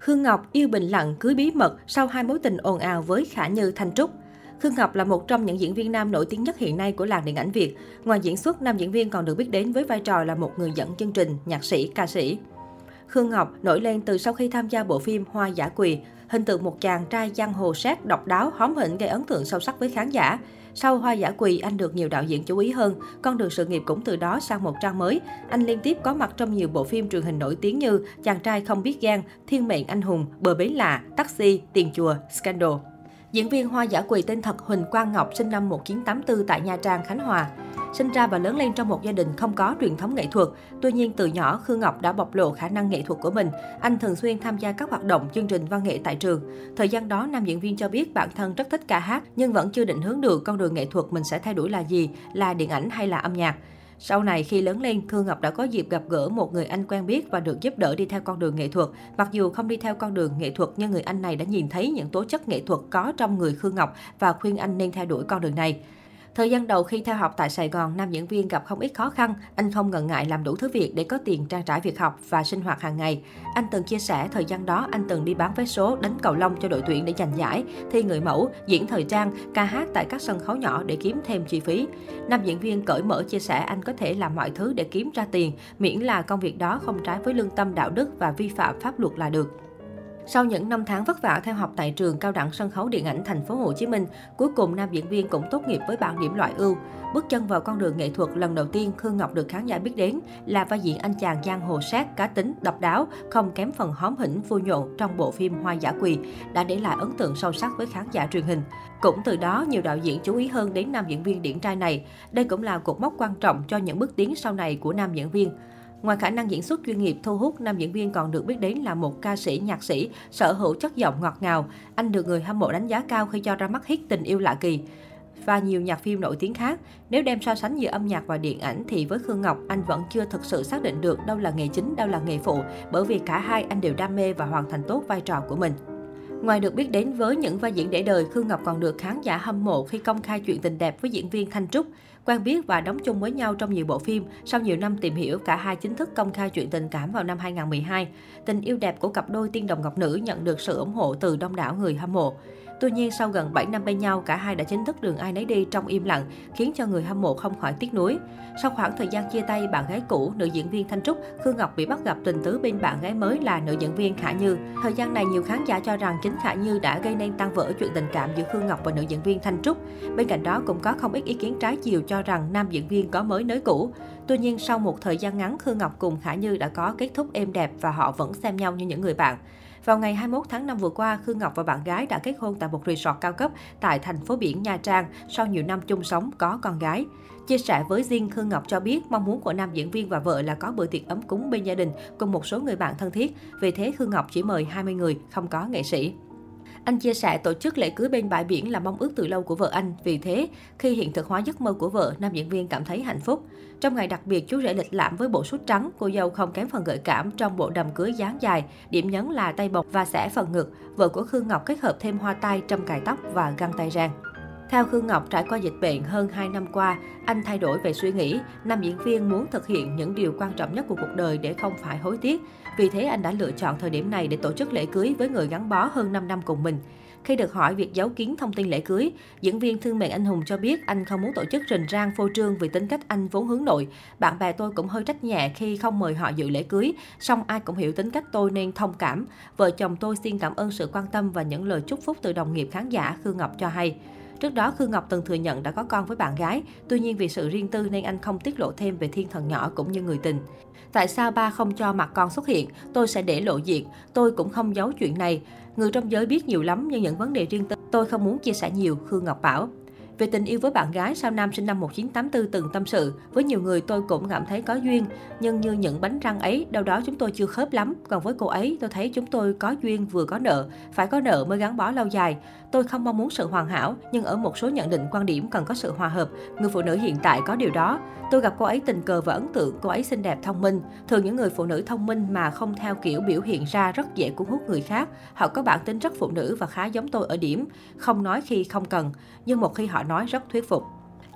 Khương Ngọc yêu bình lặng cưới bí mật sau hai mối tình ồn ào với Khả Như Thanh Trúc. Khương Ngọc là một trong những diễn viên nam nổi tiếng nhất hiện nay của làng điện ảnh Việt. Ngoài diễn xuất, nam diễn viên còn được biết đến với vai trò là một người dẫn chương trình, nhạc sĩ, ca sĩ. Khương Ngọc nổi lên từ sau khi tham gia bộ phim Hoa Giả Quỳ. Hình tượng một chàng trai giang hồ sát, độc đáo, hóm hỉnh gây ấn tượng sâu sắc với khán giả. Sau Hoa Giả Quỳ, anh được nhiều đạo diễn chú ý hơn. Con đường sự nghiệp cũng từ đó sang một trang mới. Anh liên tiếp có mặt trong nhiều bộ phim truyền hình nổi tiếng như Chàng trai không biết gan, Thiên mệnh anh hùng, Bờ bến lạ, Taxi, Tiền chùa, Scandal. Diễn viên Hoa Giả Quỳ tên thật Huỳnh Quang Ngọc sinh năm 1984 tại Nha Trang, Khánh Hòa. Sinh ra và lớn lên trong một gia đình không có truyền thống nghệ thuật. Tuy nhiên, từ nhỏ, Khương Ngọc đã bộc lộ khả năng nghệ thuật của mình. Anh thường xuyên tham gia các hoạt động chương trình văn nghệ tại trường. Thời gian đó, nam diễn viên cho biết bản thân rất thích ca hát, nhưng vẫn chưa định hướng được con đường nghệ thuật mình sẽ thay đổi là gì, là điện ảnh hay là âm nhạc. Sau này khi lớn lên, Khương Ngọc đã có dịp gặp gỡ một người anh quen biết và được giúp đỡ đi theo con đường nghệ thuật. Mặc dù không đi theo con đường nghệ thuật, nhưng người anh này đã nhìn thấy những tố chất nghệ thuật có trong người Khương Ngọc và khuyên anh nên theo đuổi con đường này. Thời gian đầu khi theo học tại Sài Gòn, nam diễn viên gặp không ít khó khăn. Anh không ngần ngại làm đủ thứ việc để có tiền trang trải việc học và sinh hoạt hàng ngày. Anh từng chia sẻ thời gian đó anh từng đi bán vé số, đánh cầu lông cho đội tuyển để giành giải, thi người mẫu, diễn thời trang, ca hát tại các sân khấu nhỏ để kiếm thêm chi phí. Nam diễn viên cởi mở chia sẻ anh có thể làm mọi thứ để kiếm ra tiền, miễn là công việc đó không trái với lương tâm đạo đức và vi phạm pháp luật là được. Sau những năm tháng vất vả theo học tại trường cao đẳng sân khấu điện ảnh thành phố Hồ Chí Minh, cuối cùng nam diễn viên cũng tốt nghiệp với bảng điểm loại ưu. Bước chân vào con đường nghệ thuật lần đầu tiên Khương Ngọc được khán giả biết đến là vai diễn anh chàng giang hồ sát cá tính, độc đáo, không kém phần hóm hỉnh vui nhộn trong bộ phim Hoa Giả Quỳ, đã để lại ấn tượng sâu sắc với khán giả truyền hình. Cũng từ đó, nhiều đạo diễn chú ý hơn đến nam diễn viên điển trai này. Đây cũng là cột mốc quan trọng cho những bước tiến sau này của nam diễn viên. Ngoài khả năng diễn xuất chuyên nghiệp thu hút, nam diễn viên còn được biết đến là một ca sĩ nhạc sĩ, sở hữu chất giọng ngọt ngào. Anh được người hâm mộ đánh giá cao khi cho ra mắt hit Tình yêu lạ kỳ và nhiều nhạc phim nổi tiếng khác. Nếu đem so sánh giữa âm nhạc và điện ảnh thì với Khương Ngọc, anh vẫn chưa thực sự xác định được đâu là nghề chính, đâu là nghề phụ, bởi vì cả hai anh đều đam mê và hoàn thành tốt vai trò của mình. Ngoài được biết đến với những vai diễn để đời, Khương Ngọc còn được khán giả hâm mộ khi công khai chuyện tình đẹp với diễn viên Thanh Trúc. Quen biết và đóng chung với nhau trong nhiều bộ phim, sau nhiều năm tìm hiểu, cả hai chính thức công khai chuyện tình cảm vào năm 2012. Tình yêu đẹp của cặp đôi tiên đồng ngọc nữ nhận được sự ủng hộ từ đông đảo người hâm mộ. Tuy nhiên, sau gần 7 năm bên nhau, cả hai đã chính thức đường ai nấy đi trong im lặng, khiến cho người hâm mộ không khỏi tiếc nuối. Sau khoảng thời gian chia tay, bạn gái cũ, nữ diễn viên Thanh Trúc, Khương Ngọc bị bắt gặp tình tứ bên bạn gái mới là nữ diễn viên Khả Như. Thời gian này, nhiều khán giả cho rằng chính Khả Như đã gây nên tan vỡ chuyện tình cảm giữa Khương Ngọc và nữ diễn viên Thanh Trúc. Bên cạnh đó, cũng có không ít ý kiến trái chiều cho rằng nam diễn viên có mới nới cũ. Tuy nhiên, sau một thời gian ngắn, Khương Ngọc cùng Khả Như đã có kết thúc êm đẹp và họ vẫn xem nhau như những người bạn. Vào ngày 21 tháng 5 vừa qua, Khương Ngọc và bạn gái đã kết hôn tại một resort cao cấp tại thành phố biển Nha Trang sau nhiều năm chung sống có con gái. Chia sẻ với Jin, Khương Ngọc cho biết mong muốn của nam diễn viên và vợ là có bữa tiệc ấm cúng bên gia đình cùng một số người bạn thân thiết. Vì thế, Khương Ngọc chỉ mời 20 người, không có nghệ sĩ. Anh chia sẻ tổ chức lễ cưới bên bãi biển là mong ước từ lâu của vợ anh. Vì thế, khi hiện thực hóa giấc mơ của vợ, nam diễn viên cảm thấy hạnh phúc. Trong ngày đặc biệt, chú rể lịch lãm với bộ sút trắng, cô dâu không kém phần gợi cảm trong bộ đầm cưới dáng dài. Điểm nhấn là tay bọc và xẻ phần ngực. Vợ của Khương Ngọc kết hợp thêm hoa tai, trâm cài tóc và găng tay rang. Theo Khương Ngọc, trải qua dịch bệnh hơn 2 năm qua, anh thay đổi về suy nghĩ. Nam diễn viên muốn thực hiện những điều quan trọng nhất của cuộc đời để không phải hối tiếc. Vì thế anh đã lựa chọn thời điểm này để tổ chức lễ cưới với người gắn bó hơn 5 năm cùng mình. Khi được hỏi việc giấu kín thông tin lễ cưới, diễn viên Thương Mệnh Anh Hùng cho biết anh không muốn tổ chức rình rang phô trương vì tính cách anh vốn hướng nội. Bạn bè tôi cũng hơi trách nhẹ khi không mời họ dự lễ cưới, song ai cũng hiểu tính cách tôi nên thông cảm. Vợ chồng tôi xin cảm ơn sự quan tâm và những lời chúc phúc từ đồng nghiệp khán giả, Khương Ngọc cho hay. Trước đó, Khương Ngọc từng thừa nhận đã có con với bạn gái, tuy nhiên vì sự riêng tư nên anh không tiết lộ thêm về thiên thần nhỏ cũng như người tình. Tại sao ba không cho mặt con xuất hiện? Tôi sẽ để lộ diện. Tôi cũng không giấu chuyện này. Người trong giới biết nhiều lắm nhưng những vấn đề riêng tư tôi không muốn chia sẻ nhiều, Khương Ngọc bảo. Về tình yêu với bạn gái, sao nam sinh năm 1984 từng tâm sự, với nhiều người tôi cũng cảm thấy có duyên, nhưng như những bánh răng ấy, đâu đó chúng tôi chưa khớp lắm. Còn với cô ấy, tôi thấy chúng tôi có duyên vừa có nợ, phải có nợ mới gắn bó lâu dài. Tôi không mong muốn sự hoàn hảo, nhưng ở một số nhận định quan điểm cần có sự hòa hợp. Người phụ nữ hiện tại có điều đó. Tôi gặp cô ấy tình cờ và ấn tượng, cô ấy xinh đẹp thông minh. Thường những người phụ nữ thông minh mà không theo kiểu biểu hiện ra rất dễ cuốn hút người khác. Họ có bản tính rất phụ nữ và khá giống tôi ở điểm, không nói khi không cần, nhưng một khi họ nói rất thuyết phục.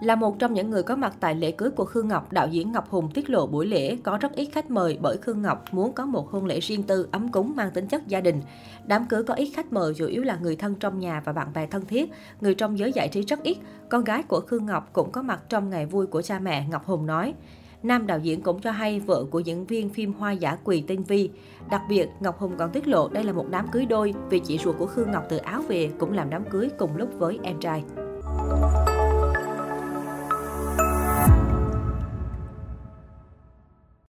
Là một trong những người có mặt tại lễ cưới của Khương Ngọc, đạo diễn Ngọc Hùng tiết lộ buổi lễ có rất ít khách mời bởi Khương Ngọc muốn có một hôn lễ riêng tư, ấm cúng mang tính chất gia đình. Đám cưới có ít khách mời chủ yếu là người thân trong nhà và bạn bè thân thiết, người trong giới giải trí rất ít. Con gái của Khương Ngọc cũng có mặt trong ngày vui của cha mẹ, Ngọc Hùng nói. Nam đạo diễn cũng cho hay vợ của diễn viên phim Hoa giả quỳ tên Vi. Đặc biệt, Ngọc Hùng còn tiết lộ đây là một đám cưới đôi vì chị ruột của Khương Ngọc từ Áo về cũng làm đám cưới cùng lúc với em trai.